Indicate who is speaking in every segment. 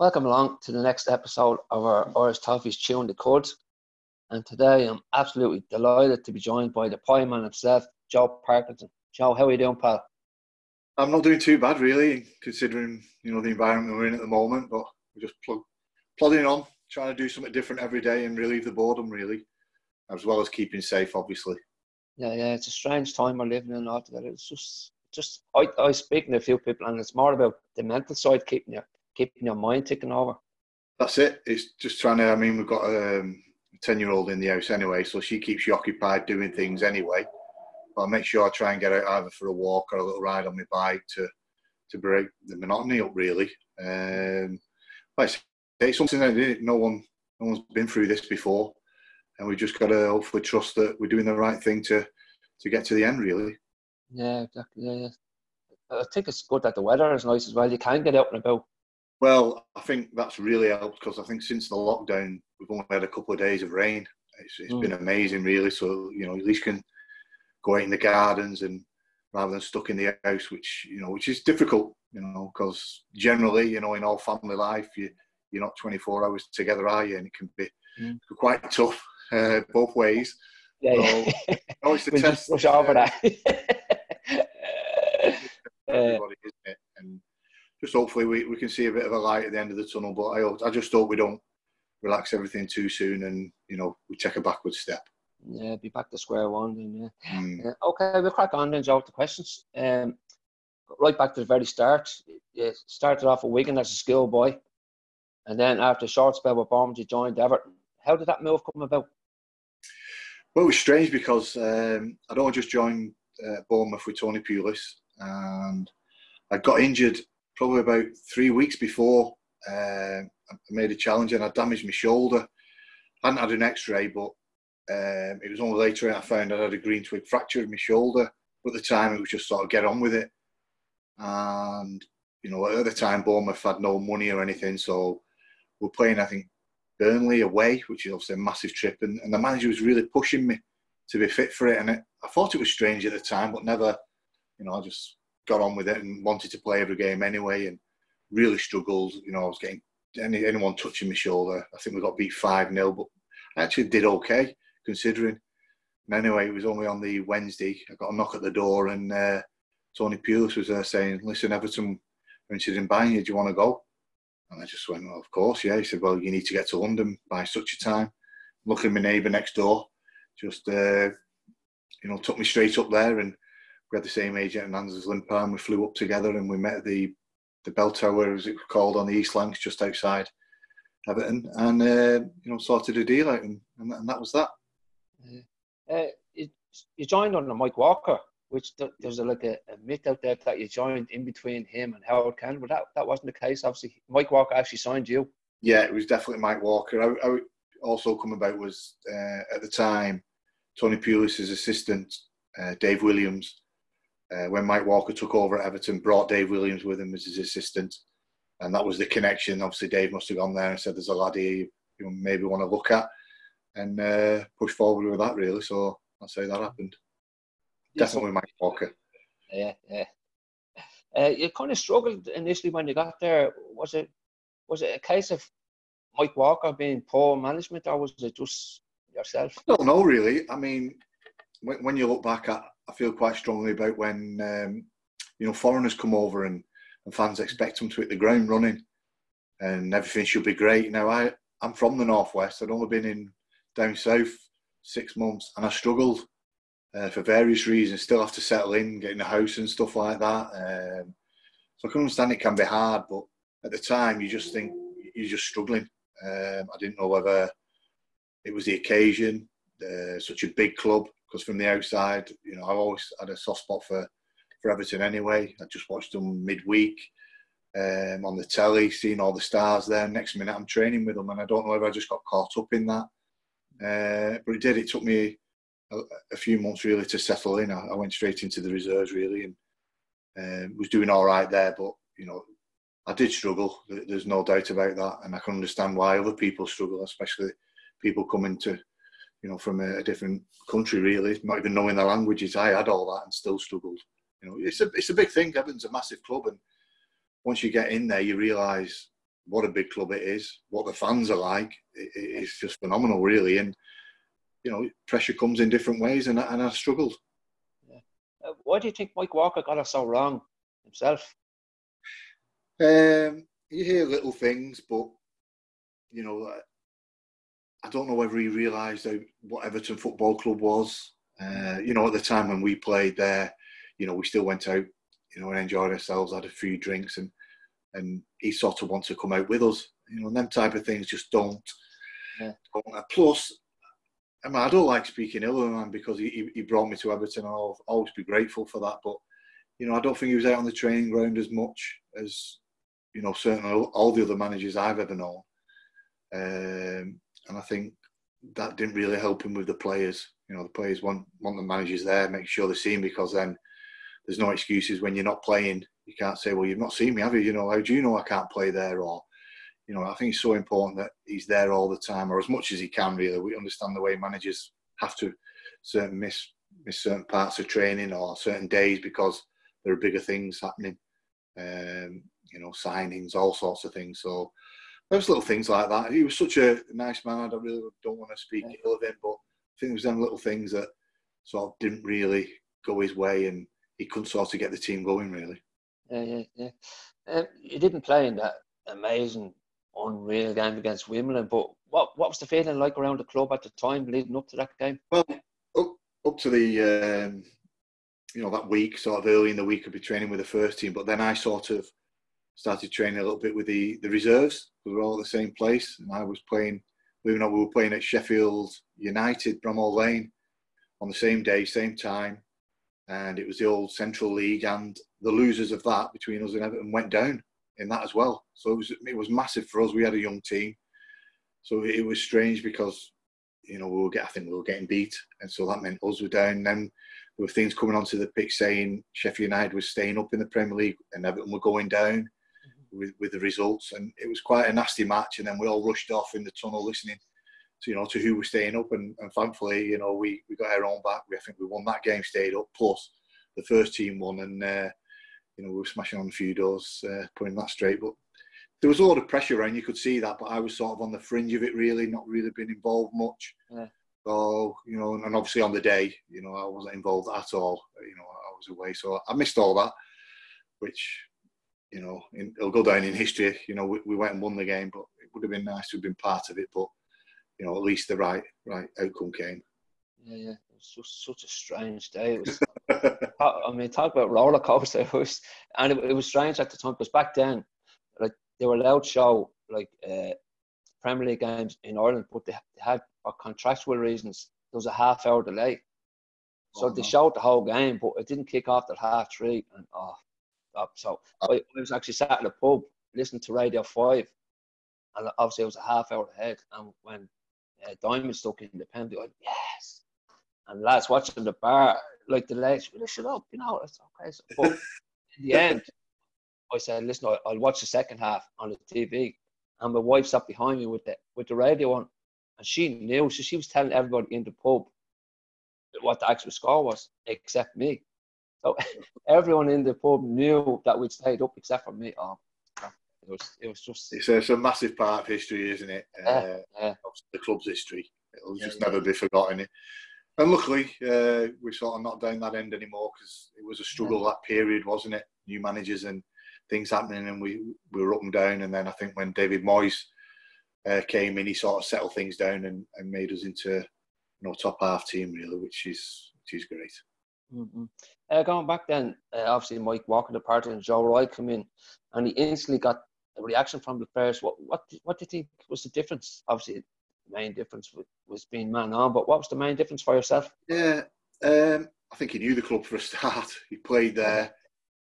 Speaker 1: Welcome along to the next episode of our Irish Toffees Chewing the Cud. And today I'm absolutely delighted to be joined by the pie man himself, Joe Parkinson. Joe, how are you doing, pal?
Speaker 2: I'm not doing too bad, really, considering you know the environment we're in at the moment. But we're just plug, plodding on, trying to do something different every day and relieve the boredom, really, as well as keeping safe, obviously.
Speaker 1: Yeah, yeah, it's a strange time we're living in altogether. It's just, just I, I speaking to a few people, and it's more about the mental side, keeping you keeping your mind ticking over.
Speaker 2: That's it. It's just trying to. I mean, we've got um, a ten-year-old in the house anyway, so she keeps you occupied doing things anyway. But I make sure I try and get out either for a walk or a little ride on my bike to to break the monotony up. Really, um, but it's something that no one no one's been through this before, and we've just got to hopefully trust that we're doing the right thing to to get to the end. Really.
Speaker 1: Yeah, exactly. Yeah, yeah. I think it's good that the weather is nice as well. You can get out and about.
Speaker 2: Well, I think that's really helped because I think since the lockdown, we've only had a couple of days of rain. It's, it's mm. been amazing, really. So you know, at least can go out in the gardens and rather than stuck in the house, which you know, which is difficult, you know, because generally, you know, in all family life, you you're not 24 hours together, are you? And it can be mm. quite tough uh, both ways.
Speaker 1: Yeah, so, yeah.
Speaker 2: It's the test.
Speaker 1: Rush over that.
Speaker 2: everybody, isn't it? Just hopefully we, we can see a bit of a light at the end of the tunnel. But I, I just hope we don't relax everything too soon and, you know, we take a backward step.
Speaker 1: Yeah, be back to square one then, yeah. Mm. Uh, okay, we'll crack on then, Joe, the questions. Um, right back to the very start, you started off at Wigan as a schoolboy, and then after a short spell with Bournemouth, you joined Everton. How did that move come about?
Speaker 2: Well, it was strange because um, I'd only just joined uh, Bournemouth with Tony Pulis, and I got injured probably about three weeks before uh, I made a challenge and I damaged my shoulder. I hadn't had an X-ray, but um, it was only later I found I had a green twig fracture in my shoulder. But at the time, it was just sort of get on with it. And you know, at the time, Bournemouth had no money or anything, so we're playing, I think, Burnley away, which is obviously a massive trip, and, and the manager was really pushing me to be fit for it. And it, I thought it was strange at the time, but never, you know, I just got on with it and wanted to play every game anyway, and really struggled. You know, I was getting any, anyone touching my shoulder. I think we got beat five 0 but I actually did okay considering. And anyway, it was only on the Wednesday. I got a knock at the door, and uh, Tony Pulis was there saying, "Listen, Everton are interested in buying you. Do you want to go?" And I just went, well, "Of course, yeah." He said, "Well, you need to get to London by such a time." At my neighbour next door, just uh, you know, took me straight up there and we had the same agent in Anders Limpar and we flew up together and we met the the bell tower as it was called on the East Lancs just outside Everton and uh, you know sorted a deal out and, and, and that was that.
Speaker 1: Uh, you, you joined under Mike Walker, which there's a, like a, a, myth out there that you joined in between him and Howard Kendall, but that, that wasn't the case. Obviously, Mike Walker actually signed you.
Speaker 2: Yeah, it was definitely Mike Walker. I, I also come about was uh, at the time Tony Pulis' assistant, uh, Dave Williams, uh, when Mike Walker took over at Everton, brought Dave Williams with him as his assistant, and that was the connection. Obviously, Dave must have gone there and said, "There's a lad here you maybe want to look at," and uh, push forward with that. Really, so I'd say that happened. Definitely, Mike Walker.
Speaker 1: Yeah, yeah. Uh, you kind of struggled initially when you got there. Was it was it a case of Mike Walker being poor management, or was it just yourself?
Speaker 2: I don't know, really. I mean, when, when you look back at I feel quite strongly about when um, you know foreigners come over and, and fans expect them to hit the ground running, and everything should be great. Now I I'm from the northwest. I'd only been in down south six months, and I struggled uh, for various reasons. Still have to settle in, getting a house and stuff like that. Um, so I can understand it can be hard, but at the time you just think you're just struggling. Um, I didn't know whether it was the occasion, uh, such a big club, because from the outside, you know, I've always had a soft spot for, for Everton anyway. I just watched them midweek um, on the telly, seeing all the stars there. Next minute, I'm training with them, and I don't know if I just got caught up in that. Uh, but it did. It took me a, a few months really to settle in. I, I, went straight into the reserves really, and um, was doing all right there. But you know, I did struggle. There's no doubt about that, and I can understand why other people struggle, especially people coming to you know, from a, a, different country, really, not even knowing the languages. I had all that and still struggled. You know, it's a it's a big thing. Everton's a massive club, and once you get in there, you realise what a big club it is, what the fans are like. It, it's just phenomenal, really. And you know, pressure comes in different ways, and, and I struggled.
Speaker 1: Yeah. Uh, why do you think Mike Walker got us so wrong himself?
Speaker 2: Um, you hear little things, but you know, I don't know whether he realised what Everton Football Club was. Uh, you know, at the time when we played there, you know, we still went out, you know, and enjoyed ourselves, had a few drinks, and and he sort of wanted to come out with us. You know, and them type of things just don't. Yeah. Plus, I mean, I don't like speaking ill of him because he, he brought me to Everton, and I'll always be grateful for that. But you know, I don't think he was out on the training ground as much as you know, certainly all the other managers I've ever known. Um, and I think that didn't really help him with the players. You know, the players want want the managers there, make sure they see him because then there's no excuses when you're not playing. You can't say, "Well, you've not seen me, have you?" You know, how do you know I can't play there? Or, you know, I think it's so important that he's there all the time, or as much as he can. Really, we understand the way managers have to certain miss miss certain parts of training or certain days because there are bigger things happening. Um, you know, signings, all sorts of things. So those little things like that. He was such a nice man. I don't really don't want to speak ill of him, but I think there was them little things that sort of didn't really go his way, and he couldn't sort of get the team going really.
Speaker 1: Yeah, yeah, yeah. Um, you didn't play in that amazing, unreal game against Wimbledon, but what what was the feeling like around the club at the time leading up to that game?
Speaker 2: Well, up, up to the um, you know that week, sort of early in the week, I'd be training with the first team, but then I sort of started training a little bit with the, the reserves. We were all at the same place, and I was playing. We were, we were playing at Sheffield United, Bramall Lane, on the same day, same time, and it was the old Central League, and the losers of that between us and Everton went down in that as well. So it was it was massive for us. We had a young team, so it was strange because you know we were get, I think we were getting beat, and so that meant us were down. Then there were things coming onto the pitch saying Sheffield United was staying up in the Premier League and Everton were going down with, with the results. And it was quite a nasty match. And then we all rushed off in the tunnel listening to, you know, to who was staying up. And, and thankfully, you know, we, we got our own back. We, I think we won that game, stayed up. Plus, the first team won. And, uh, you know, we were smashing on a few doors, uh, putting that straight. But there was a lot of pressure around. You could see that. But I was sort of on the fringe of it, really, not really been involved much. Yeah. So, you know, and obviously on the day, you know, I wasn't involved at all. You know, I was away. So I missed all that, which you know, in, it'll go down in history. You know, we, we went and won the game, but it would have been nice to have been part of it. But you know, at least the right right outcome came.
Speaker 1: Yeah, yeah. It was just such a strange day. It was. I mean, talk about roller coaster. It was, and it, it, was strange at the time because back then, like they were allowed to show like uh, Premier League games in Ireland, but they, they had for contractual reasons there was a half hour delay. So oh, they showed the whole game, but it didn't kick off at half three. And oh, up. So I, I was actually sat in a pub listening to Radio 5, and obviously I was a half hour ahead. And when uh, Diamond stuck in the penalty, I went, yes. And lads watching the bar, like the lads, really shut up, you know, it's okay. So, but in the end, I said, listen, I'll, I'll watch the second half on the TV. And my wife sat behind me with the with the radio on, and she knew. So she was telling everybody in the pub what the actual score was, except me. So everyone in the pub knew that we'd stayed up except for me. Oh, it was it was just.
Speaker 2: It's a, it's a massive part of history, isn't it? Yeah, uh, yeah. The club's history. It'll yeah, just never be forgotten. And luckily, uh, we're sort of not down that end anymore because it was a struggle that period, wasn't it? New managers and things happening, and we we were up and down. And then I think when David Moyes uh, came in, he sort of settled things down and, and made us into you know top half team really, which is which is great.
Speaker 1: Mm-hmm. Uh, going back then, uh, obviously Mike Walker departed and Joe Royle came in, and he instantly got a reaction from the players. What what what do you think was the difference? Obviously, the main difference was, being man on, but what was the main difference for yourself?
Speaker 2: Yeah, um, I think he knew the club for a start. He played there,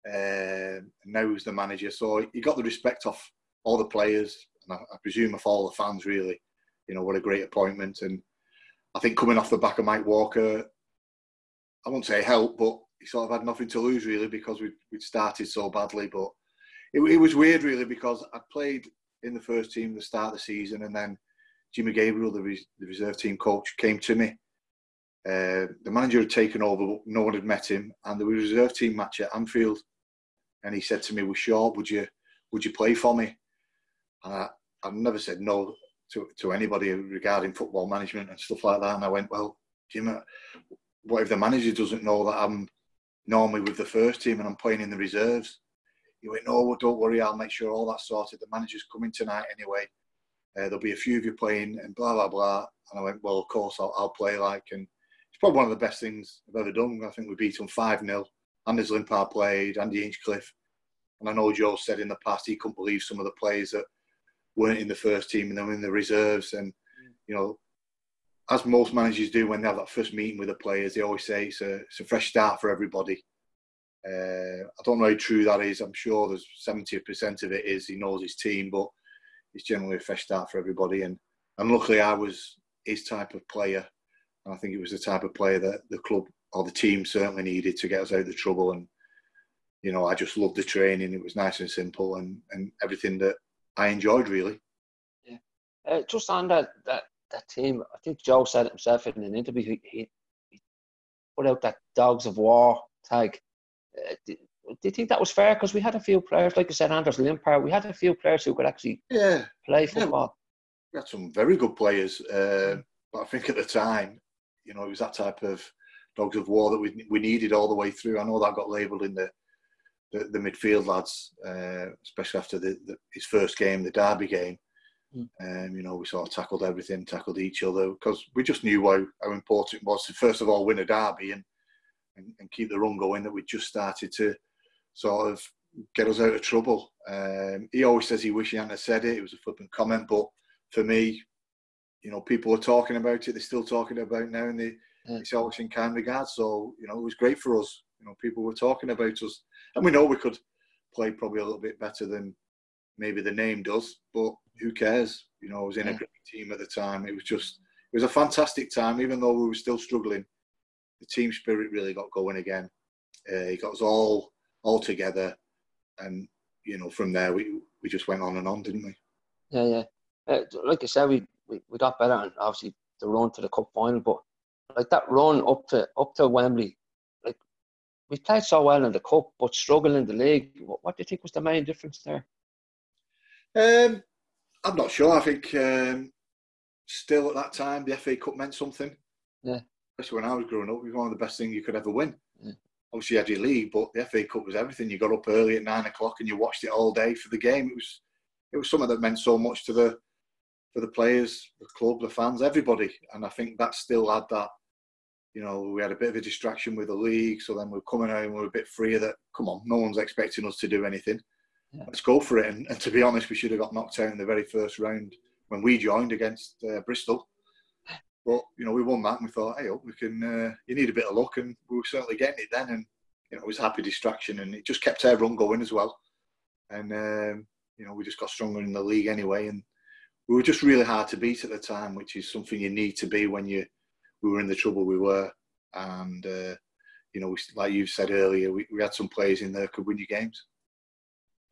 Speaker 2: uh, now he's the manager, so he got the respect of all the players, and I, I presume of all the fans. Really, you know what a great appointment, and I think coming off the back of Mike Walker, I won't say help, but he sort of had nothing to lose really because we'd, we'd started so badly. But it, it was weird really because I played in the first team at the start of the season and then Jimmy Gabriel, the, res- the reserve team coach, came to me. Uh, the manager had taken over, but no one had met him, and there was a reserve team match at Anfield, and he said to me, "We're short. Would you would you play for me?" And I, I've never said no to, to anybody regarding football management and stuff like that. And I went, well, Jim, what if the manager doesn't know that I'm normally with the first team and I'm playing in the reserves? He went, no, don't worry, I'll make sure all that's sorted. The manager's coming tonight anyway. Uh, there'll be a few of you playing and blah, blah, blah. And I went, well, of course, I'll, I'll play like. And it's probably one of the best things I've ever done. I think we beat them 5 0. Anders Limpar played, Andy Hinchcliffe. And I know Joe said in the past he couldn't believe some of the players that weren't in the first team and they were in the reserves. And, you know, as most managers do when they have that first meeting with the players, they always say it's a, it's a fresh start for everybody. Uh, I don't know how true that is. I'm sure there's 70% of it is he knows his team, but it's generally a fresh start for everybody. And, and luckily, I was his type of player. And I think it was the type of player that the club or the team certainly needed to get us out of the trouble. And, you know, I just loved the training. It was nice and simple and, and everything that I enjoyed, really.
Speaker 1: Yeah. Uh, just that, that, that team, I think Joe said it himself in an interview, he, he, put out that Dogs of War tag. Uh, do, do, you think that was fair? Because we had a few players, like I said, Anders Limpar, we had a few players who could actually
Speaker 2: yeah.
Speaker 1: play football.
Speaker 2: Yeah. We had some very good players. Uh, but I think at the time, you know, it was that type of dogs of war that we we needed all the way through. I know that got labelled in the, the, the midfield lads, uh, especially after the, the, his first game, the Derby game. Mm. Um, you know, we sort of tackled everything, tackled each other because we just knew how, how important it was to first of all win a derby and, and, and keep the run going that we just started to sort of get us out of trouble. Um, he always says he wish he hadn't said it. It was a flippant comment, but for me, you know, people are talking about it. They're still talking about it now, and they, yeah. it's always in kind regards. So you know, it was great for us. You know, people were talking about us, and we know we could play probably a little bit better than maybe the name does. But who cares? You know, I was in yeah. a great team at the time. It was just, it was a fantastic time, even though we were still struggling. The team spirit really got going again. Uh, it got us all all together, and you know, from there we we just went on and on, didn't we?
Speaker 1: Yeah, yeah. Uh, like I said, we, we we got better, and obviously the run to the cup final, but like that run up to up to Wembley, like we played so well in the cup, but struggling in the league. What, what do you think was the main difference there?
Speaker 2: Um, I'm not sure. I think um, still at that time the FA Cup meant something.
Speaker 1: Yeah.
Speaker 2: Especially when I was growing up, it was one of the best things you could ever win. Yeah. Obviously, you had your league, but the FA Cup was everything. You got up early at nine o'clock and you watched it all day for the game. It was it was something that meant so much to the for the players, the club, the fans, everybody. And I think that still had that you know, we had a bit of a distraction with the league, so then we are coming out and we are a bit freer that, come on, no one's expecting us to do anything. Yeah. Let's go for it. And, and, to be honest, we should have got knocked out in the very first round when we joined against uh, Bristol. But, you know, we won that and we thought, hey, we can, uh, you need a bit of luck. And we were certainly getting it then. And, you know, it was a happy distraction and it just kept everyone going as well. And, um, you know, we just got stronger in the league anyway. And we were just really hard to beat at the time, which is something you need to be when you we were in the trouble we were, and uh, you know, we, like you said earlier, we, we had some players in there could win you games.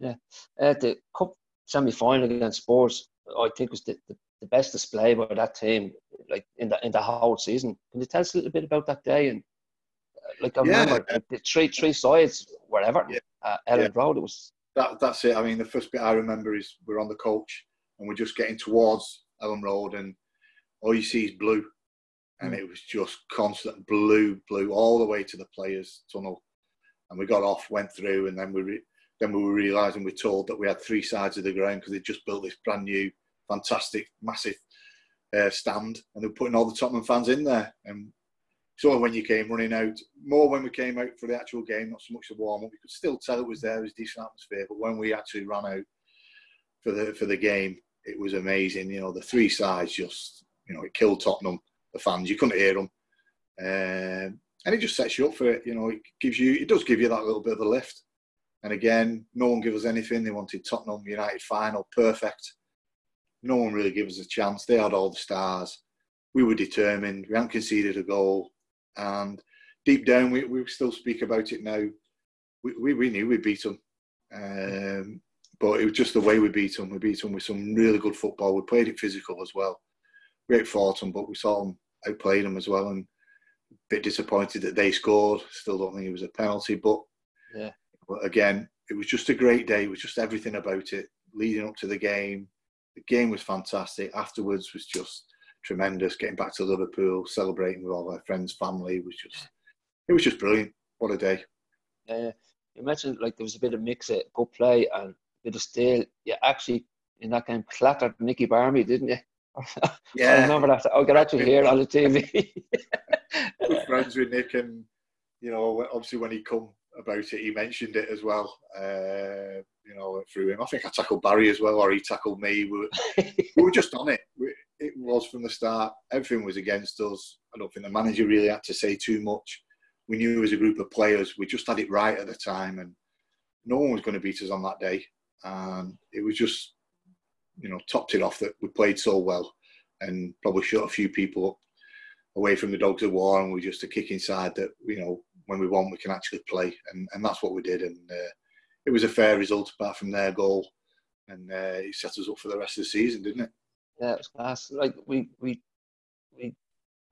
Speaker 1: Yeah, uh, the cup semi final against Spurs, I think was the, the, the, best display by that team, like in the in the whole season. Can you tell us a little bit about that day? And uh, like I remember yeah. the, the three three sides wherever yeah. uh, Elland yeah. Road. It was
Speaker 2: that. That's it. I mean, the first bit I remember is we're on the coach and we're just getting towards Elland Road, and all you see is blue and it was just constant blue, blue all the way to the players' tunnel. And we got off, went through, and then we re- then we were realising we're told that we had three sides of the ground because they just built this brand new, fantastic, massive uh, stand, and they were putting all the Tottenham fans in there. And so when you came running out, more when we came out for the actual game, not so much the warm up. We could still tell it was there, it was decent atmosphere. But when we actually ran out for the for the game, it was amazing. You know, the three sides just you know it killed Tottenham the fans. You couldn't hear them, um, and it just sets you up for it. You know, it gives you, it does give you that little bit of a lift. And again, no one gave us anything. They wanted Tottenham United final, perfect. No one really gave us a chance. They had all the stars. We were determined. We hadn't conceded a goal, and deep down, we, we still speak about it now. We, we, we knew we beat them. Um, but it was just the way we beat them. We beat them with some really good football. We played it physical as well great fought them, but we saw them outplayed them as well, and a bit disappointed that they scored. Still don't think it was a penalty, but
Speaker 1: yeah.
Speaker 2: But again, it was just a great day. It was just everything about it leading up to the game. the game was fantastic. Afterwards was just tremendous. Getting back to Liverpool, celebrating with all our friends, family was just it was just brilliant. What a day!
Speaker 1: Uh, you mentioned like there was a bit of mix of good play and a bit of steel. You actually in that game clattered Nicky Barmby, didn't you? Yeah, I remember that. I got actually hear on the TV.
Speaker 2: good friends with Nick, and you know, obviously when he come about it, he mentioned it as well. Uh, you know, through him. I think I tackled Barry as well, or he tackled me. We were, we were just on it. We, it was from the start. Everything was against us. I don't think the manager really had to say too much. We knew as a group of players, we just had it right at the time, and no one was going to beat us on that day. And it was just, you know, topped it off that we played so well, and probably shut a few people up away from the dogs of war, and we just a kick inside that you know when we won we can actually play, and and that's what we did, and uh, it was a fair result apart from their goal, and uh, it set us up for the rest of the season, didn't it?
Speaker 1: Yeah, it was class. Like we we we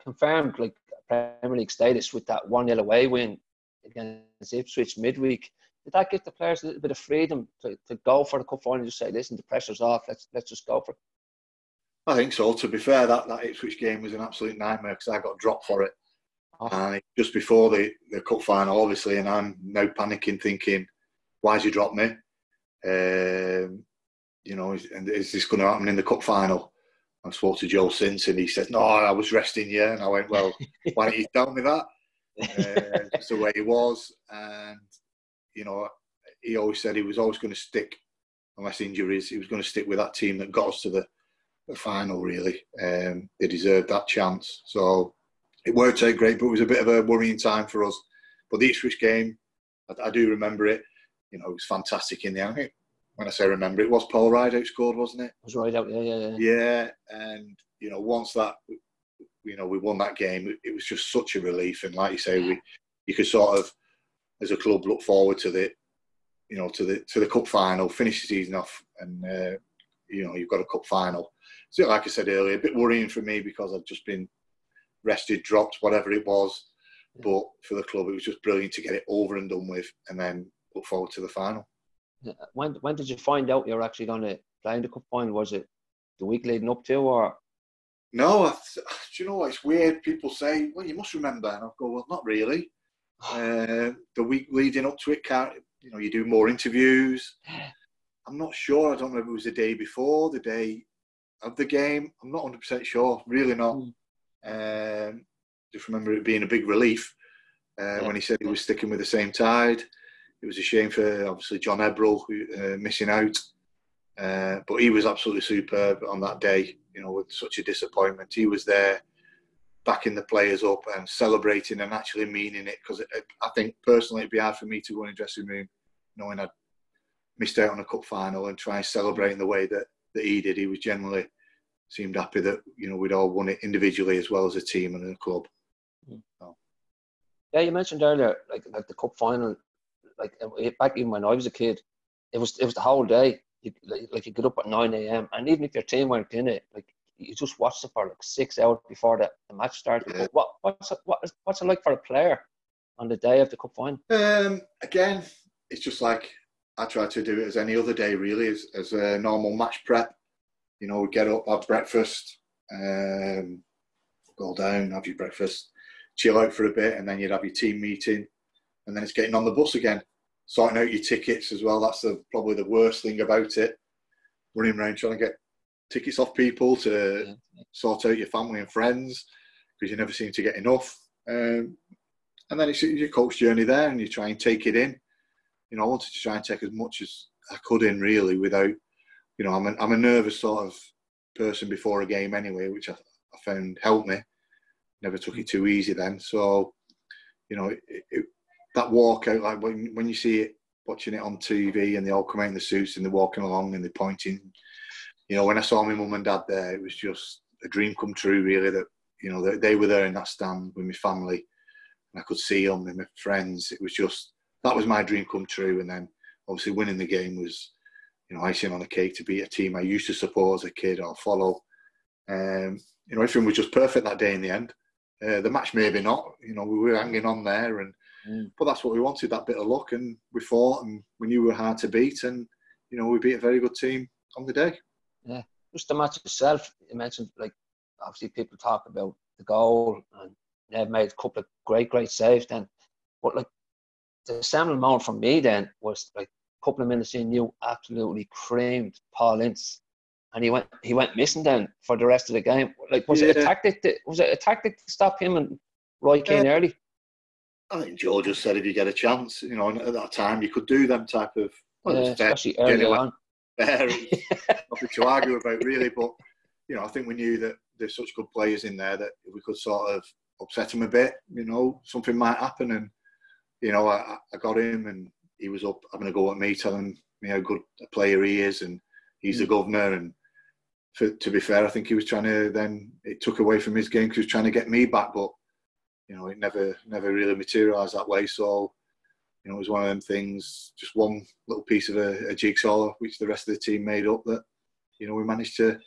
Speaker 1: confirmed like Premier League status with that one 0 away win against Ipswich midweek. Did that give the players a little bit of freedom to, to go for the cup final? And just say, listen, the pressure's off. Let's let's just go for it.
Speaker 2: I think so. To be fair, that, that Ipswich game was an absolute nightmare because I got dropped for it. Oh. And just before the, the cup final, obviously, and I'm now panicking, thinking, "Why why's he dropped me? Um, you know, and is this going to happen in the cup final? I spoke to Joe since, and he said, "No, I was resting you." And I went, "Well, why don't you tell me that?" Uh, that's the way he was, and you know, he always said he was always going to stick, unless injuries, he was going to stick with that team that got us to the the final, really. Um, they deserved that chance. So it worked out great, but it was a bit of a worrying time for us. But the Ipswich game, I, I do remember it. You know, it was fantastic in the end. When I say remember, it was Paul Rideout scored, wasn't it? It
Speaker 1: was Rideout, yeah, yeah,
Speaker 2: yeah. Yeah, and you know, once that, you know, we won that game, it was just such a relief. And like you say, we, you could sort of, as a club, look forward to the, you know, to the to the cup final, finish the season off, and uh, you know, you've got a cup final so like I said earlier, a bit worrying for me because I've just been rested, dropped, whatever it was. But for the club, it was just brilliant to get it over and done with, and then look forward to the final.
Speaker 1: When when did you find out you were actually going to play in the cup final? Was it the week leading up to, or?
Speaker 2: No, I, do you know what? It's weird. People say, "Well, you must remember," and I go, "Well, not really." uh, the week leading up to it, can't you know? You do more interviews. I'm not sure. I don't know if it was the day before, the day of the game. I'm not 100% sure, really not. Mm. Um, just remember it being a big relief uh, yeah. when he said he was sticking with the same tide. It was a shame for obviously John Ebbrell uh, missing out, uh, but he was absolutely superb on that day. You know, with such a disappointment, he was there backing the players up and celebrating and actually meaning it. Because I think personally, it'd be hard for me to go in a dressing room knowing I'd missed out on a cup final and try and celebrate in the way that that he did. He was generally seemed happy that you know we'd all won it individually as well as a team and a club. Mm. So.
Speaker 1: Yeah, you mentioned earlier like like the cup final, like back even when I was a kid, it was it was the whole day. You, like, like you get up at nine a.m. and even if your team weren't in it, like you just watched it for like six hours before the, the match started. Yeah. What what's it, what is, what's it like for a player on the day of the cup final?
Speaker 2: Um, again, it's just like I try to do it as any other day, really, as, as a normal match prep. You know, get up, have breakfast, um, go down, have your breakfast, chill out for a bit, and then you'd have your team meeting, and then it's getting on the bus again, sorting out your tickets as well. That's the, probably the worst thing about it. Running around trying to get tickets off people to sort out your family and friends because you never seem to get enough. Um, and then it's your coach journey there, and you try and take it in you know, I wanted to try and take as much as I could in really without, you know, I'm a, I'm a nervous sort of person before a game anyway, which I, I found helped me. Never took it too easy then. So, you know, it, it, that walkout, like when, when you see it, watching it on TV and they all come out in the suits and they're walking along and they're pointing, you know, when I saw my mum and dad there, it was just a dream come true really that, you know, they, they were there in that stand with my family and I could see them and my friends. It was just, that was my dream come true. And then obviously winning the game was, you know, icing on the cake to beat a team I used to support as a kid or follow. Um, you know, everything was just perfect that day in the end. Uh, the match maybe not. You know, we were hanging on there, and mm. but that's what we wanted. That bit of luck, and we fought, and we knew we were hard to beat, and you know, we beat a very good team on the day.
Speaker 1: Yeah, just the match itself. You mentioned like obviously people talk about the goal and they've made a couple of great, great saves then. But like the seminal moment for me then was like couple of minutes in, you absolutely creamed Paul Ince. And he went he went missing then for the rest of the game. Like was yeah. it a tactic to, was it a tactic to stop him and Roy Keane uh, early?
Speaker 2: I think Joe just said if you get a chance, you know, at that time you could do them type of
Speaker 1: well, yeah, especially early on.
Speaker 2: There, nothing to argue about really, but you know, I think we knew that there's such good players in there that we could sort of upset him a bit, you know, something might happen. And you know, I, I got him, and he was up having a go at me, telling me how good a player he is, and he's mm. the governor. And for, to be fair, I think he was trying to then it took away from his game because he was trying to get me back, but you know, it never never really materialised that way. So you know, it was one of them things, just one little piece of a, a jigsaw which the rest of the team made up that you know we managed to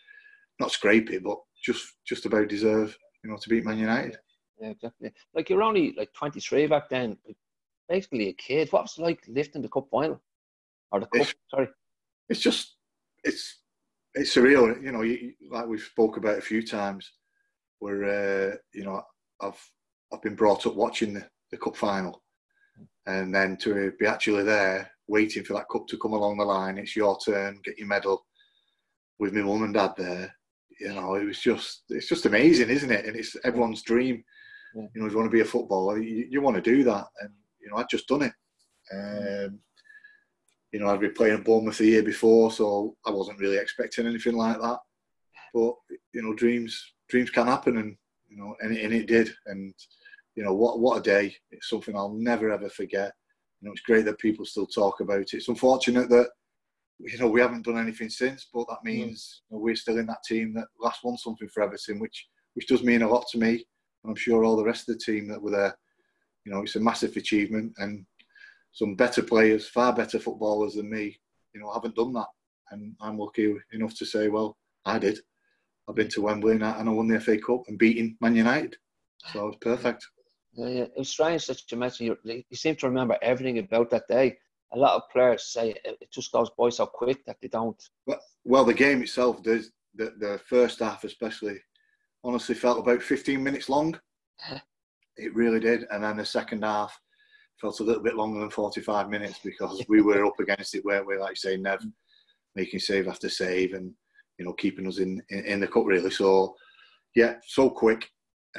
Speaker 2: not scrape it, but just just about deserve you know to beat Man United.
Speaker 1: Yeah, exactly. Like you're only like 23 back then, basically a kid. What was it like lifting the cup final or the cup? It's, sorry,
Speaker 2: it's just it's it's surreal. You know, you, like we've spoke about a few times, where uh, you know I've I've been brought up watching the, the cup final, and then to be actually there waiting for that cup to come along the line. It's your turn, get your medal with my mum and dad there. You know, it was just it's just amazing, isn't it? And it's everyone's dream. Yeah. You know, if you want to be a footballer, you, you want to do that. And you know, I'd just done it. Um, you know, I'd been playing at Bournemouth the year before, so I wasn't really expecting anything like that. But you know, dreams dreams can happen, and you know, and, and it did. And you know, what what a day! It's something I'll never ever forget. You know, it's great that people still talk about it. It's unfortunate that you know we haven't done anything since, but that means mm. you know, we're still in that team that last won something for Everton, which which does mean a lot to me. And I'm sure all the rest of the team that were there. You know, it's a massive achievement, and some better players, far better footballers than me, you know, haven't done that. And I'm lucky enough to say, well, I did. I've been to Wembley and I, and I won the FA Cup and beating Man United. So it was perfect.
Speaker 1: Yeah, yeah. It was strange that you mentioned you, you seem to remember everything about that day. A lot of players say it just goes by so quick that they don't.
Speaker 2: Well, well the game itself does. The, the first half, especially, honestly felt about 15 minutes long. it really did. And then the second half felt a little bit longer than 45 minutes because we were up against it, weren't we? Like you say, Nev making save after save and, you know, keeping us in, in, in the cup, really. So, yeah, so quick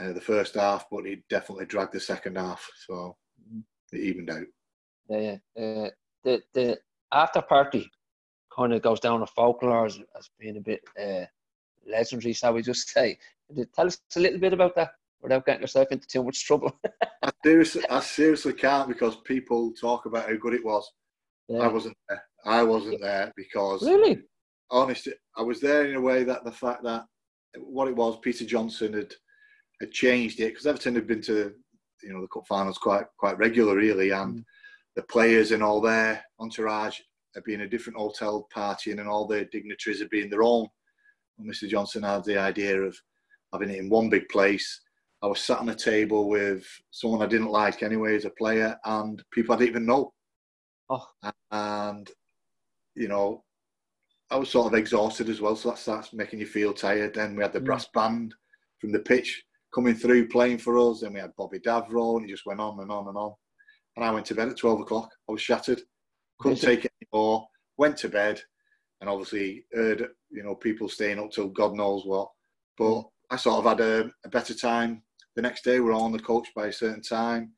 Speaker 2: uh, the first half, but he definitely dragged the second half, so it evened out.
Speaker 1: Yeah, yeah. Uh, the the after party kind of goes down a folklore as, as being a bit uh, legendary, shall we just say? Tell us a little bit about that without getting yourself into too much trouble.
Speaker 2: I, seriously, I seriously can't because people talk about how good it was. Yeah. I wasn't there. I wasn't there because
Speaker 1: really,
Speaker 2: honestly, I was there in a way that the fact that what it was, Peter Johnson had had changed it because Everton had been to you know the cup finals quite quite regular really, and mm. the players and all their entourage had been a different hotel partying, and all the dignitaries had been their own. And Mr. Johnson had the idea of having it in one big place. I was sat on a table with someone I didn't like anyway as a player, and people I didn't even know.
Speaker 1: Oh.
Speaker 2: And you know, I was sort of exhausted as well, so that starts making you feel tired. Then we had the mm. brass band from the pitch coming through playing for us. Then we had Bobby Davro, and he just went on and on and on. And I went to bed at 12 o'clock. I was shattered. Couldn't take it anymore. Went to bed, and obviously heard you know people staying up till God knows what. But I sort of had a, a better time the next day. We're all on the coach by a certain time.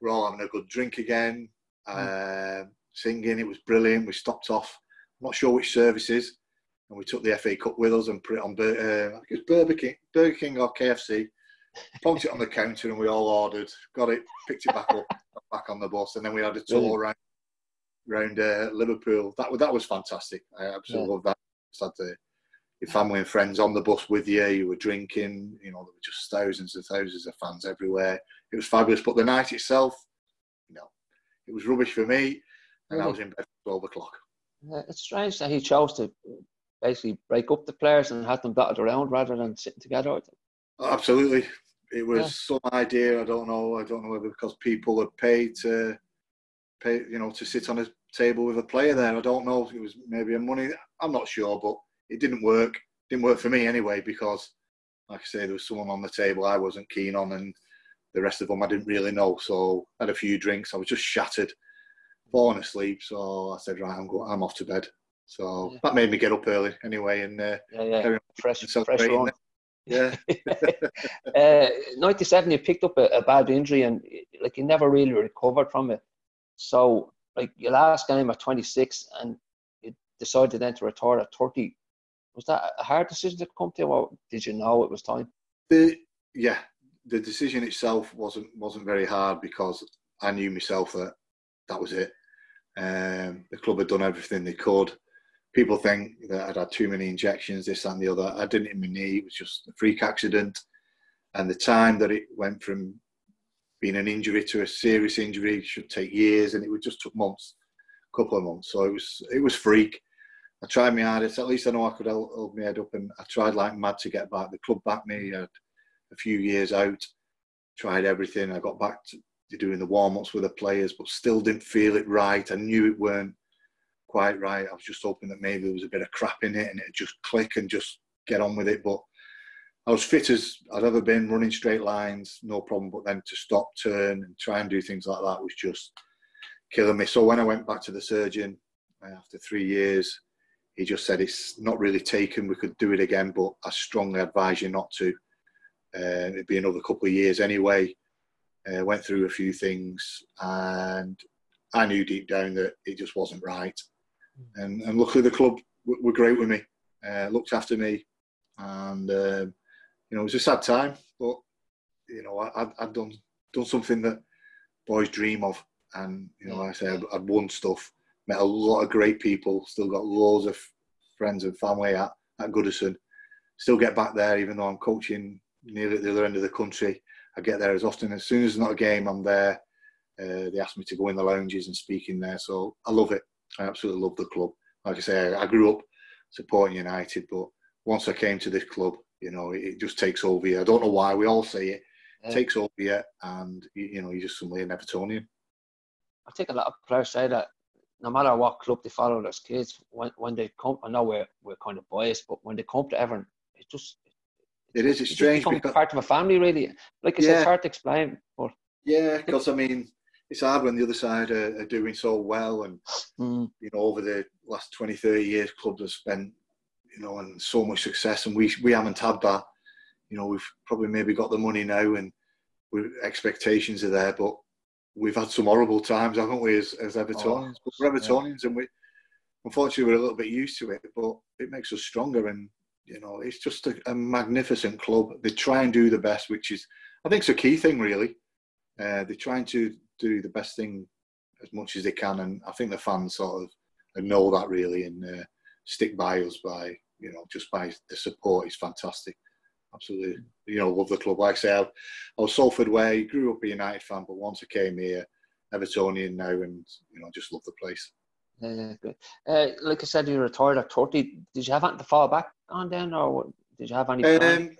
Speaker 2: We're all having a good drink again, mm. uh, singing. It was brilliant. We stopped off. I'm not sure which services, and we took the FA Cup with us and put it on. Uh, I think it was Burger King, Burger King or KFC Punked it on the counter and we all ordered, got it, picked it back up, back on the bus, and then we had a tour around around uh, Liverpool. That that was fantastic. I absolutely yeah. loved that. Just had the, your family and friends on the bus with you. You were drinking. You know, there were just thousands and thousands of fans everywhere. It was fabulous. But the night itself, no, it was rubbish for me, and really? I was in bed at twelve o'clock.
Speaker 1: Yeah, it's strange that he chose to uh, basically break up the players and have them dotted around rather than sitting together.
Speaker 2: Absolutely, it was yeah. some idea. I don't know. I don't know whether because people had paid to pay, you know, to sit on a table with a player there. I don't know. It was maybe a money. I'm not sure, but it didn't work. didn't work for me anyway because, like I say, there was someone on the table I wasn't keen on, and the rest of them I didn't really know. So I had a few drinks. I was just shattered, falling asleep. So I said, right, I'm going. I'm off to bed. So yeah. that made me get up early anyway, and uh,
Speaker 1: yeah, yeah, fresh, fresh run.
Speaker 2: Yeah.
Speaker 1: uh, 97, you picked up a, a, bad injury and like you never really recovered from it. So like your last game at 26 and you decided then to retire at 30. Was that a hard decision to come to or did you know it was time?
Speaker 2: The, yeah, the decision itself wasn't wasn't very hard because I knew myself that that was it. Um, the club had done everything they could people think that I'd had too many injections, this and the other. I didn't in my knee. It was just a freak accident. And the time that it went from being an injury to a serious injury should take years, and it would just took months, a couple of months. So it was it was freak. I tried my hardest. At least I know I could hold, hold my head up, and I tried like mad to get back. The club backed me. I had a few years out. Tried everything. I got back to doing the warm ups with the players, but still didn't feel it right. I knew it weren't quite right. I was just hoping that maybe there was a bit of crap in it and it'd just click and just get on with it. But I was fit as I'd ever been, running straight lines, no problem. But then to stop, turn, and try and do things like that was just killing me. So when I went back to the surgeon uh, after three years, he just said it's not really taken. We could do it again, but I strongly advise you not to. Uh, it'd be another couple of years anyway. Uh, went through a few things, and I knew deep down that it just wasn't right and, and luckily the club were great with me, uh, looked after me, and uh, you know it was a sad time, but you know I, I'd done done something that boys dream of, and you know like I said I'd, I'd won stuff, met a lot of great people, still got loads of friends and family at at Goodison, still get back there even though I'm coaching nearly at the other end of the country. I get there as often as soon as there's not a game, I'm there. Uh, they ask me to go in the lounges and speak in there, so I love it. I absolutely love the club. Like I say, I, grew up supporting United, but once I came to this club, you know, it, just takes over you. I don't know why we all say it. Yeah. takes over you, and you, you know, you're just suddenly an Evertonian.
Speaker 1: I think a lot of players say that no matter what club they follow as kids, when, when they come, I know we're, we're kind of biased, but when they come to Everton, it just
Speaker 2: it is. It's strange
Speaker 1: because part of a family, really. Like I yeah. said, it's hard to explain, but
Speaker 2: yeah, because I mean, it's hard when the other side are, are doing so well and
Speaker 1: mm.
Speaker 2: you know over the last 20 30 years clubs have spent you know and so much success and we we haven't had that you know we've probably maybe got the money now and expectations are there but we've had some horrible times haven't we as, as Evertonians? oh, but we're Evertonians yeah. and we unfortunately we're a little bit used to it but it makes us stronger and you know it's just a, a magnificent club. They try and do the best which is I think it's a key thing really. Uh, they're trying to do the best thing as much as they can, and I think the fans sort of know that really and uh, stick by us by you know just by the support. Is fantastic. Absolutely, you know, love the club. Like I say, I, I was Salford Way, grew up a United fan, but once I came here, Evertonian now, and you know, just love the place.
Speaker 1: Yeah, good. Uh, like I said, you retired at 30. Did you have anything to fall back on then, or did you have any? Um,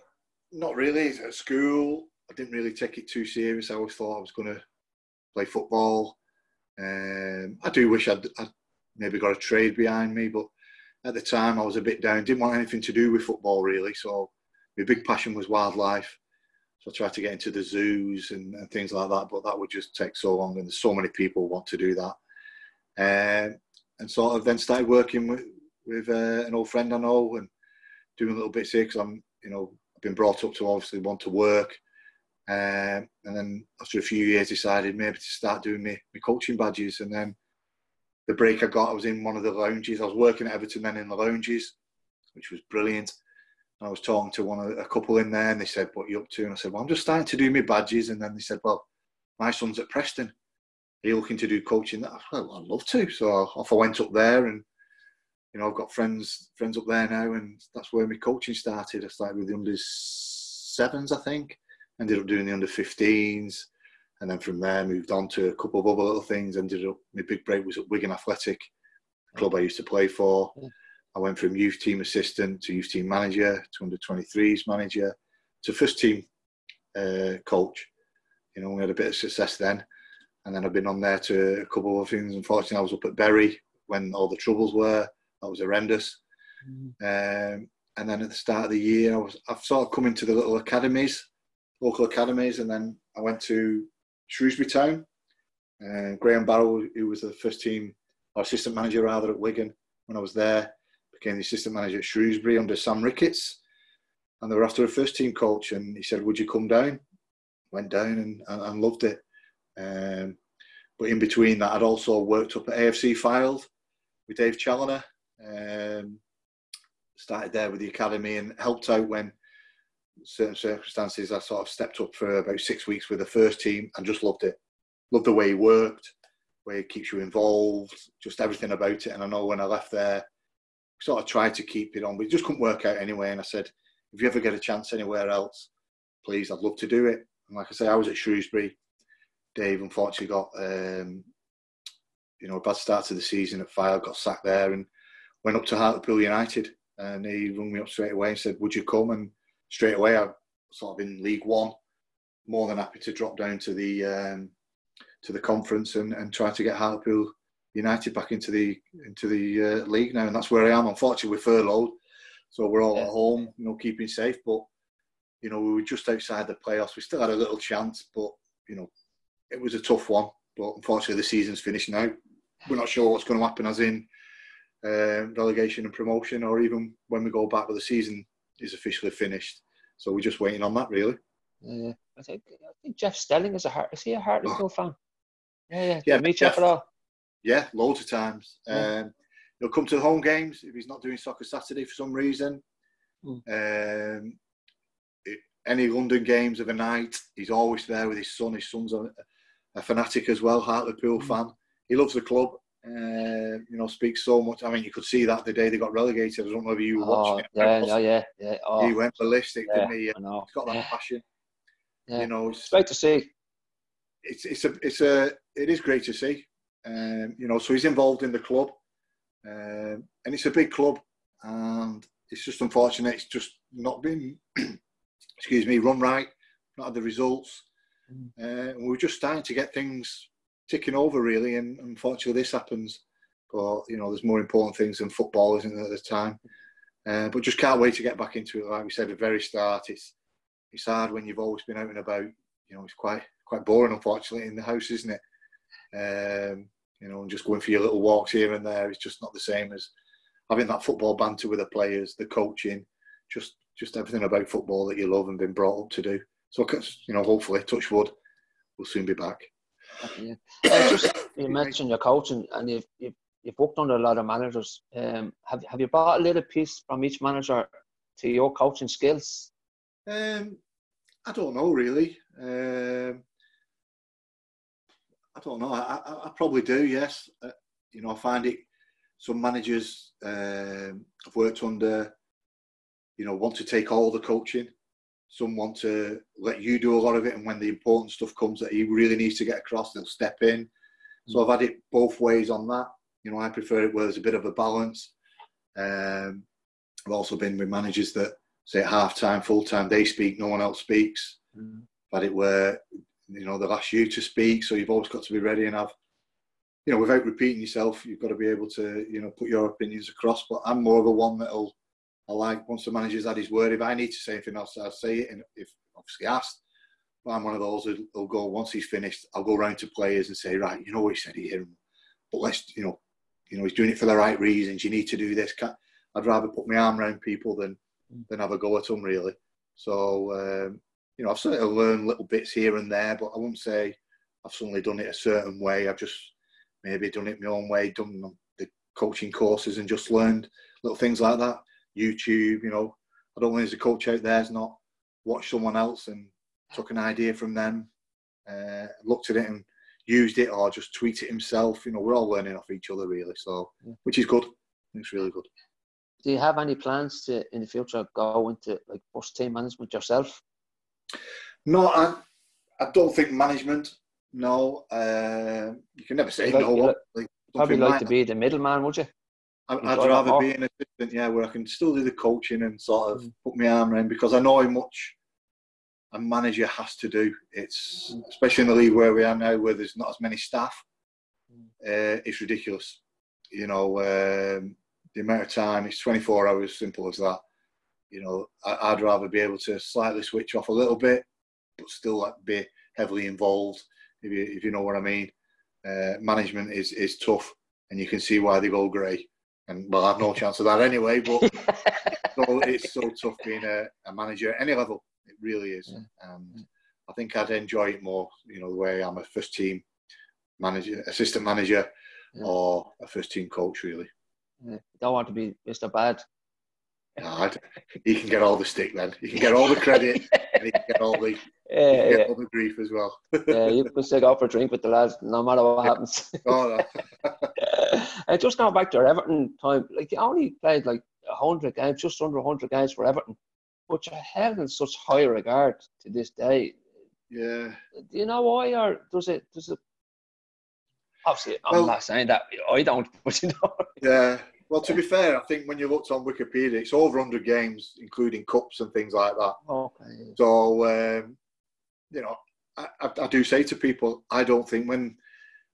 Speaker 2: not really. At school, I didn't really take it too serious. I always thought I was going to play football. Um, I do wish I'd, I'd, maybe got a trade behind me, but at the time I was a bit down. Didn't want anything to do with football really. So my big passion was wildlife. So I tried to get into the zoos and, and things like that, but that would just take so long, and there's so many people want to do that. Um, and sort of then started working with, with uh, an old friend I know and doing a little bits here because I'm, you know, I've been brought up to obviously want to work um, and then after a few years, decided maybe to start doing my, my coaching badges. And then the break I got, I was in one of the lounges. I was working at Everton then in the lounges, which was brilliant. I was talking to one a couple in there, and they said, "What you up to?" And I said, "Well, I'm just starting to do my badges." And then they said, "Well, my son's at Preston. Are you looking to do coaching?" I said, well, I'd love to. So off I went up there, and you know, I've got friends friends up there now, and that's where my coaching started. I started with the under sevens, I think ended up doing the under 15s, and then from there moved on to a couple of other little things. Ended up my big break was at Wigan Athletic, club I used to play for. I went from youth team assistant to youth team manager to under 23s manager to first team uh, coach. You know, we had a bit of success then, and then I've been on there to a couple of things. Unfortunately, I was up at Bury when all the troubles were. That was horrendous. Mm. Um, and then at the start of the year, I was I've sort of come into the little academies, local academies, and then I went to Shrewsbury Town. Uh, Graham Barrow, who was the first team or assistant manager rather at Wigan when I was there, became the assistant manager at Shrewsbury under Sam Ricketts, and they were after a first team coach, and he said, "Would you come down?" Went down and, and, and loved it. Um, but in between that, I'd also worked up at AFC Fylde with Dave Challinor. Um, started there with the academy and helped out when certain circumstances I sort of stepped up for about six weeks with the first team and just loved it. Loved the way he worked, way he keeps you involved, just everything about it. And I know when I left there, sort of tried to keep it on, but it just couldn't work out anyway. And I said, if you ever get a chance anywhere else, please, I'd love to do it. And like I say, I was at Shrewsbury. Dave unfortunately got, um, you know, a bad start to the season at Fylde, got sacked there and went up to Hartlepool United. And he rung me up straight away and said, would you come? And straight away, I sort of in League One, more than happy to drop down to the um, to the conference and, and try to get Hartlepool United back into the into the uh, league now, and that's where I am. Unfortunately, we're furloughed, so we're all yeah. at home, you know, keeping safe. But you know, we were just outside the playoffs. We still had a little chance, but you know, it was a tough one. But unfortunately, the season's finished now. We're not sure what's going to happen, as in uh, relegation and promotion, or even when we go back, but the season is officially finished. So we're just waiting on that, really.
Speaker 1: Yeah, I think I think Jeff Stelling is a heart. Is he a Hartlepool oh. fan? Yeah, yeah. Yeah, meet Jeff, Jeff at all.
Speaker 2: Yeah, loads of times. Yeah. Um, he'll come to the home games if he's not doing soccer Saturday for some reason. Mm. Um, it, any London games of a night, he's always there with his son. His son's a, a fanatic as well, Hartlepool mm. fan. He loves the club. Uh, you know, speaks so much. I mean, you could see that the day they got relegated. I don't know if you were oh, watching it.
Speaker 1: Yeah, yeah, yeah, yeah. Oh.
Speaker 2: He went ballistic, yeah, didn't he? He's got that yeah. passion.
Speaker 1: Yeah. You know, it's, it's great to see.
Speaker 2: It's it's a it's a it is great to see. Um, you know, so he's involved in the club, um, and it's a big club, and it's just unfortunate it's just not been, excuse me, run right, not had the results. Mm. Uh, and we're just starting to get things ticking over really, and unfortunately this happens. But you know, there's more important things than football, isn't there, at the time? Uh, but just can't wait to get back into it. Like we said at the very start, it's it's hard when you've always been out and about. You know, it's quite quite boring, unfortunately, in the house, isn't it? Um, you know, and just going for your little walks here and there is just not the same as having that football banter with the players, the coaching, just just everything about football that you love and been brought up to do. So, you know, hopefully, touch wood, we'll soon be back.
Speaker 1: Yeah. Uh, just, you mentioned your coaching, and you've, you've you've worked under a lot of managers. Um, have have you brought a little piece from each manager to your coaching skills?
Speaker 2: Um, I don't know really. Um, I don't know. I, I, I probably do. Yes. Uh, you know, I find it. Some managers um, I've worked under, you know, want to take all the coaching. Some want to let you do a lot of it, and when the important stuff comes that he really needs to get across, they'll step in. So I've had it both ways on that. You know, I prefer it where there's a bit of a balance. Um, I've also been with managers that say at half time, full time, they speak, no one else speaks. Mm. But it where you know they'll ask you to speak, so you've always got to be ready and have, you know, without repeating yourself, you've got to be able to, you know, put your opinions across. But I'm more of a one that'll, I like once the manager's had his word. If I need to say anything else, I'll say it, and if obviously asked. But I'm one of those who'll go once he's finished. I'll go around to players and say, right, you know what he said here, but let's, you know, you know, he's doing it for the right reasons. You need to do this. I'd rather put my arm around people than than have a go at them really. So um, you know, I've sort of learned little bits here and there, but I wouldn't say I've suddenly done it a certain way. I've just maybe done it my own way, done the coaching courses and just learned little things like that. YouTube, you know, I don't want there's a coach out there has not watched someone else and took an idea from them, uh, looked at it and used it or just tweaked it himself. You know, we're all learning off each other really. So, which is good. It's really good
Speaker 1: do you have any plans to in the future go into like first team management yourself?
Speaker 2: No, I, I don't think management. No, uh, you can never say
Speaker 1: like,
Speaker 2: no.
Speaker 1: Like, probably like to be the middleman, would you?
Speaker 2: I, I'd rather be an assistant, yeah, where I can still do the coaching and sort of mm. put my arm around because I know how much a manager has to do. It's mm. especially in the league where we are now, where there's not as many staff. Mm. Uh, it's ridiculous. You know, um, the amount of time it's 24 hours simple as that you know, I, would rather be able to slightly switch off a little bit, but still be heavily involved. If you if you know what I mean. Uh, management is is tough, and you can see why they go grey. And well, I've no chance of that anyway. But so, it's so tough being a, a, manager at any level. It really is. And I think I'd enjoy it more. You know, the way I'm a first team manager, assistant manager, yeah. or a first team coach. Really.
Speaker 1: Yeah. Don't want to be Mr. Bad
Speaker 2: he can get all the stick then. He can get all the credit and he can get all the, yeah, yeah. all the grief as well.
Speaker 1: yeah, you can still go for a drink with the lads no matter what happens. oh, no. uh, just going back to Everton time, like you only played like 100 games, just under 100 games for Everton, but you're held in such high regard to this day.
Speaker 2: Yeah.
Speaker 1: Do you know why, or does it, does it, obviously, I'm well, not saying that I don't, but you know.
Speaker 2: Yeah. Well, to be fair, I think when you looked on Wikipedia, it's over 100 games, including cups and things like that.
Speaker 1: Okay.
Speaker 2: So, um, you know, I, I, do say to people, I don't think when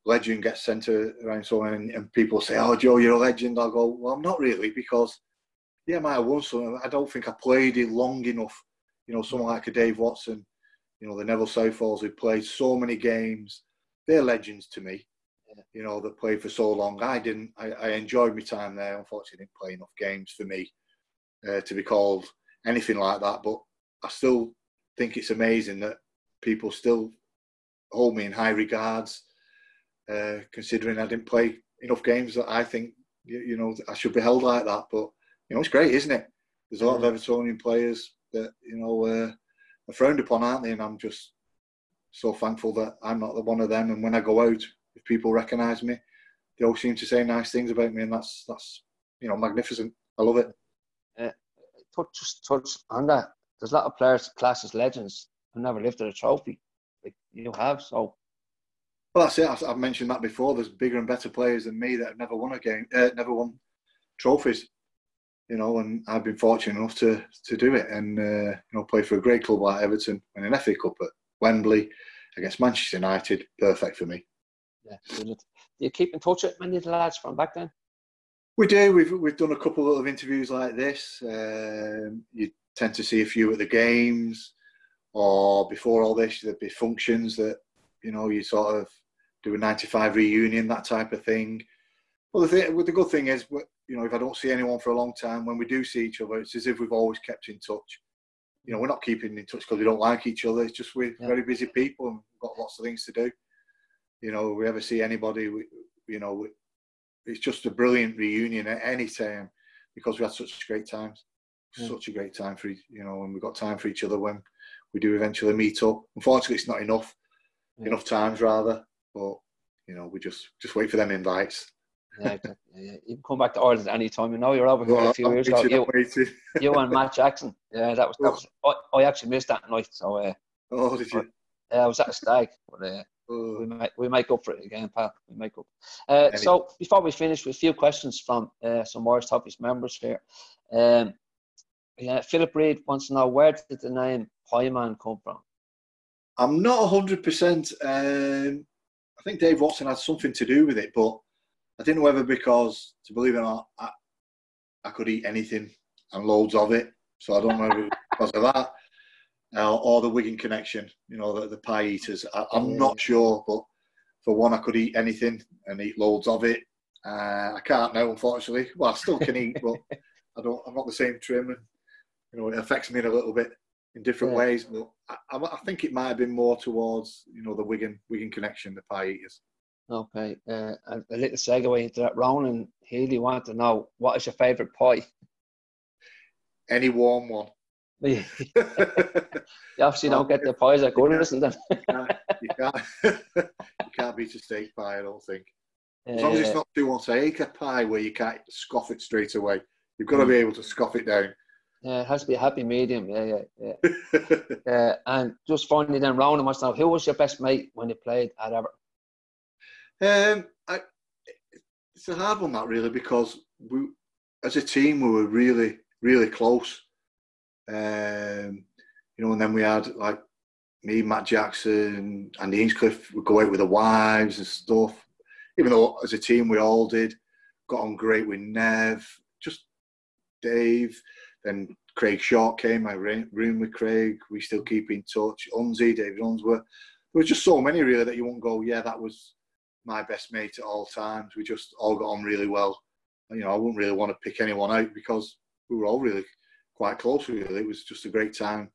Speaker 2: legend gets sent around someone and, and, people say, "Oh, Joe, you're a legend," I'll go, "Well, I'm not really because, yeah, I might have won some. I don't think I played it long enough. You know, someone like a Dave Watson, you know, the Neville Southalls who played so many games, they're legends to me you know, that played for so long. I didn't. I, I enjoyed my time there. Unfortunately, didn't play enough games for me uh, to be called anything like that. But I still think it's amazing that people still hold me in high regards, uh, considering I didn't play enough games that I think you, you, know I should be held like that. But you know, it's great, isn't it? There's a lot of Evertonian players that you know uh, are frowned upon, aren't they? And I'm just so thankful that I'm not the one of them. And when I go out, if people recognise me, they all seem to say nice things about me, and that's that's you know magnificent. I love it.
Speaker 1: Uh, touch just touch on that. There's a lot of players classed as legends who never lifted a trophy, like you have. So.
Speaker 2: Well, that's it. I've mentioned that before. There's bigger and better players than me that have never won a game, uh, never won trophies. You know, and I've been fortunate enough to to do it, and uh, you know, play for a great club like Everton and an FA Cup at Wembley against Manchester United. Perfect for me
Speaker 1: yeah. Do you keep in touch with many of the lads from back then?
Speaker 2: We do. We've we've done a couple of interviews like this. Um, you tend to see a few at the games, or before all this, there'd be functions that you know you sort of do a '95 reunion, that type of thing. Well, the thing, the good thing is, you know, if I don't see anyone for a long time, when we do see each other, it's as if we've always kept in touch. You know, we're not keeping in touch because we don't like each other. It's just we're yeah. very busy people and we've got lots of things to do you know, we ever see anybody, we, you know, it's just a brilliant reunion at any time because we had such great times. Yeah. Such a great time for you know, and we got time for each other when we do eventually meet up. Unfortunately, it's not enough, yeah. enough times rather. But you know, we just just wait for them invites.
Speaker 1: yeah, yeah, you can come back to Ireland at any time. You know, you're over here well, a few I'm years ago. You, you and Matt Jackson. Yeah, that was that was. I, I actually missed that night. So. Uh,
Speaker 2: oh, did you?
Speaker 1: Yeah, I was at a stag, but uh, we might we make up for it again, pal. We make up. Uh, so before we finish, with a few questions from uh, some Irish Toffees members here. Um, yeah, Philip Reed wants to know where did the name Man come from?
Speaker 2: I'm not hundred um, percent. I think Dave Watson had something to do with it, but I didn't know whether because, to believe it or not, I, I could eat anything and loads of it. So I don't know because of that uh, or the Wigan connection, you know, the, the pie eaters. I, am not sure, but for one, I could eat anything and eat loads of it. Uh, I can't now, unfortunately. Well, I still can eat, but I don't. I'm not the same trim, and you know, it affects me in a little bit in different yeah. ways. But I, I, think it might have been more towards, you know, the Wigan Wigan connection, the pie eaters.
Speaker 1: Okay, uh, a, a little segue into that. Ronan Healy wanted to know what is your favourite pie?
Speaker 2: Any warm one.
Speaker 1: You obviously don't get the pies at Goodison then.
Speaker 2: you, can't, you can't beat a steak pie, I don't think. As long as it's not too much a pie where you can't scoff it straight away. You've got to be able to scoff it down.
Speaker 1: Yeah, it has to be a happy medium. Yeah, yeah, yeah. uh, and just finally, then rounding myself, who was your best mate when you played at Everton?
Speaker 2: Um, I, it's a hard one that really because we, as a team, we were really, really close. Um, you know, and then we had like me, Matt Jackson, Andy Hinchcliffe would go out with the wives and stuff. Even though as a team we all did, got on great with Nev, just Dave, then Craig Short came, I room with Craig. We still keep in touch. Unzi, David Unsworth. There was just so many really that you won't go, yeah, that was my best mate at all times. We just all got on really well. You know, I wouldn't really want to pick anyone out because we were all really quite close. Really, it was just a great time,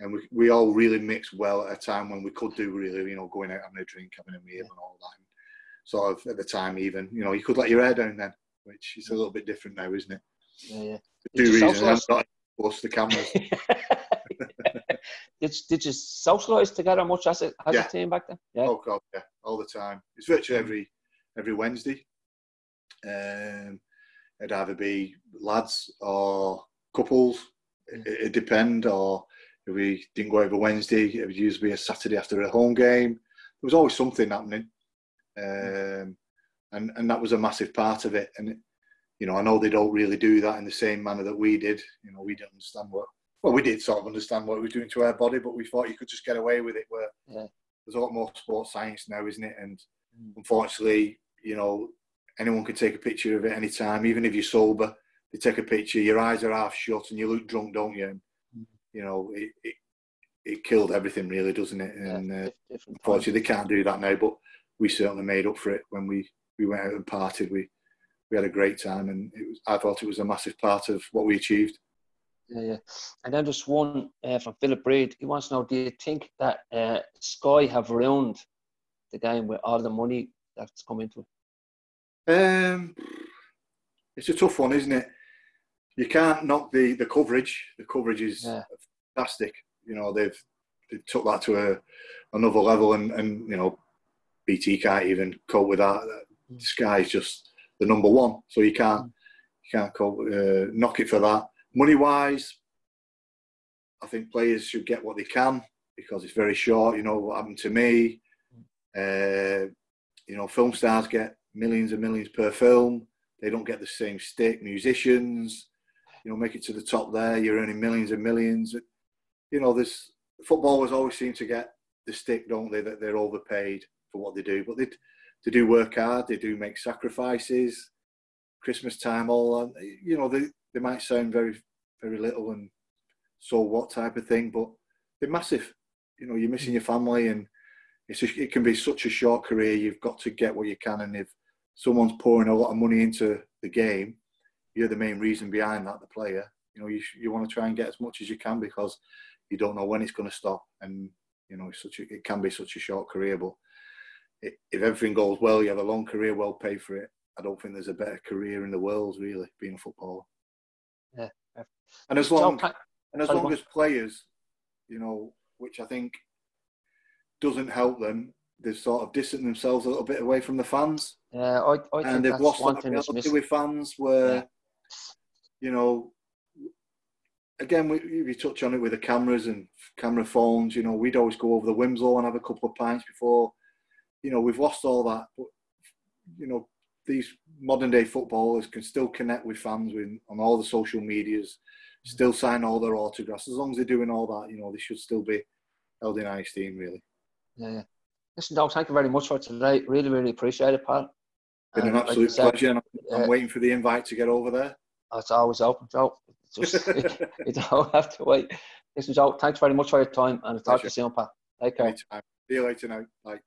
Speaker 2: and we we all really mixed well at a time when we could do really, you know, going out having a drink, having a meal, and all that. And sort of at the time, even you know, you could let your hair down then, which is a little bit different now, isn't it?
Speaker 1: Yeah, yeah.
Speaker 2: Two reasons, not plus the cameras.
Speaker 1: did, did you socialise together much as a, as yeah. a team back then?
Speaker 2: Yeah. Oh god, yeah, all the time. It's virtually every every Wednesday. Um, it'd either be lads or couples. It, it depend. Or if we didn't go over Wednesday, it would usually be a Saturday after a home game. There was always something happening, um, and and that was a massive part of it. And you know, I know they don't really do that in the same manner that we did. You know, we didn't understand what well, we did sort of understand what it was doing to our body, but we thought you could just get away with it. Where yeah. there's a lot more sports science now, isn't it? And mm. unfortunately, you know, anyone can take a picture of it any time, even if you're sober. They take a picture, your eyes are half shut, and you look drunk, don't you? And, mm. you know, it, it, it killed everything, really, doesn't it? And yeah, uh, unfortunately, they can't do that now. But we certainly made up for it when we we went out and partied. We we had a great time, and it was, I thought it was a massive part of what we achieved.
Speaker 1: Yeah, yeah. And then just one uh, from Philip Breed. He wants to know: Do you think that uh, Sky have ruined the game with all the money that's come into
Speaker 2: it? Um, it's a tough one, isn't it? You can't knock the the coverage. The coverage is yeah. fantastic. You know, they've they took that to a another level, and and you know, BT can't even cope with that. Mm. Sky's just the number one, so you can't you can't cope, uh, knock it for that money wise, I think players should get what they can because it's very short. You know what happened to me. Uh, you know, film stars get millions and millions per film. They don't get the same stick. Musicians, you know, make it to the top there. You're earning millions and millions. You know, this footballers always seem to get the stick, don't they? That they're overpaid for what they do, but they they do work hard. They do make sacrifices. Christmas time, all you know, they they might sound very, very little and so what type of thing, but they're massive. You know, you're missing your family, and it's it can be such a short career. You've got to get what you can, and if someone's pouring a lot of money into the game, you're the main reason behind that. The player, you know, you you want to try and get as much as you can because you don't know when it's going to stop, and you know, it's such a, it can be such a short career, but if everything goes well, you have a long career, well paid for it. I don't think there's a better career in the world, really, being a footballer.
Speaker 1: Yeah.
Speaker 2: And as long and as long as players, you know, which I think doesn't help them, they've sort of distanced themselves a little bit away from the fans.
Speaker 1: Yeah, I, I
Speaker 2: and they've lost that reality with fans where, yeah. You know, again, we, we touch on it with the cameras and camera phones. You know, we'd always go over the Winslow and have a couple of pints before. You know, we've lost all that, but you know, these modern day footballers can still connect with fans with, on all the social medias, still sign all their autographs. As long as they're doing all that, you know, they should still be held in high esteem, really.
Speaker 1: Yeah, yeah. Listen, Doug, thank you very much for today. Really, really appreciate it, Pat.
Speaker 2: Been an absolute like pleasure, and I'm, uh, waiting for the invite to get over there.
Speaker 1: It's always open, Joe. Just, you don't have to wait. Listen, Joe, thanks very much for your time, and I'll talk to you soon, Pat. Take care.
Speaker 2: See you later now. Bye.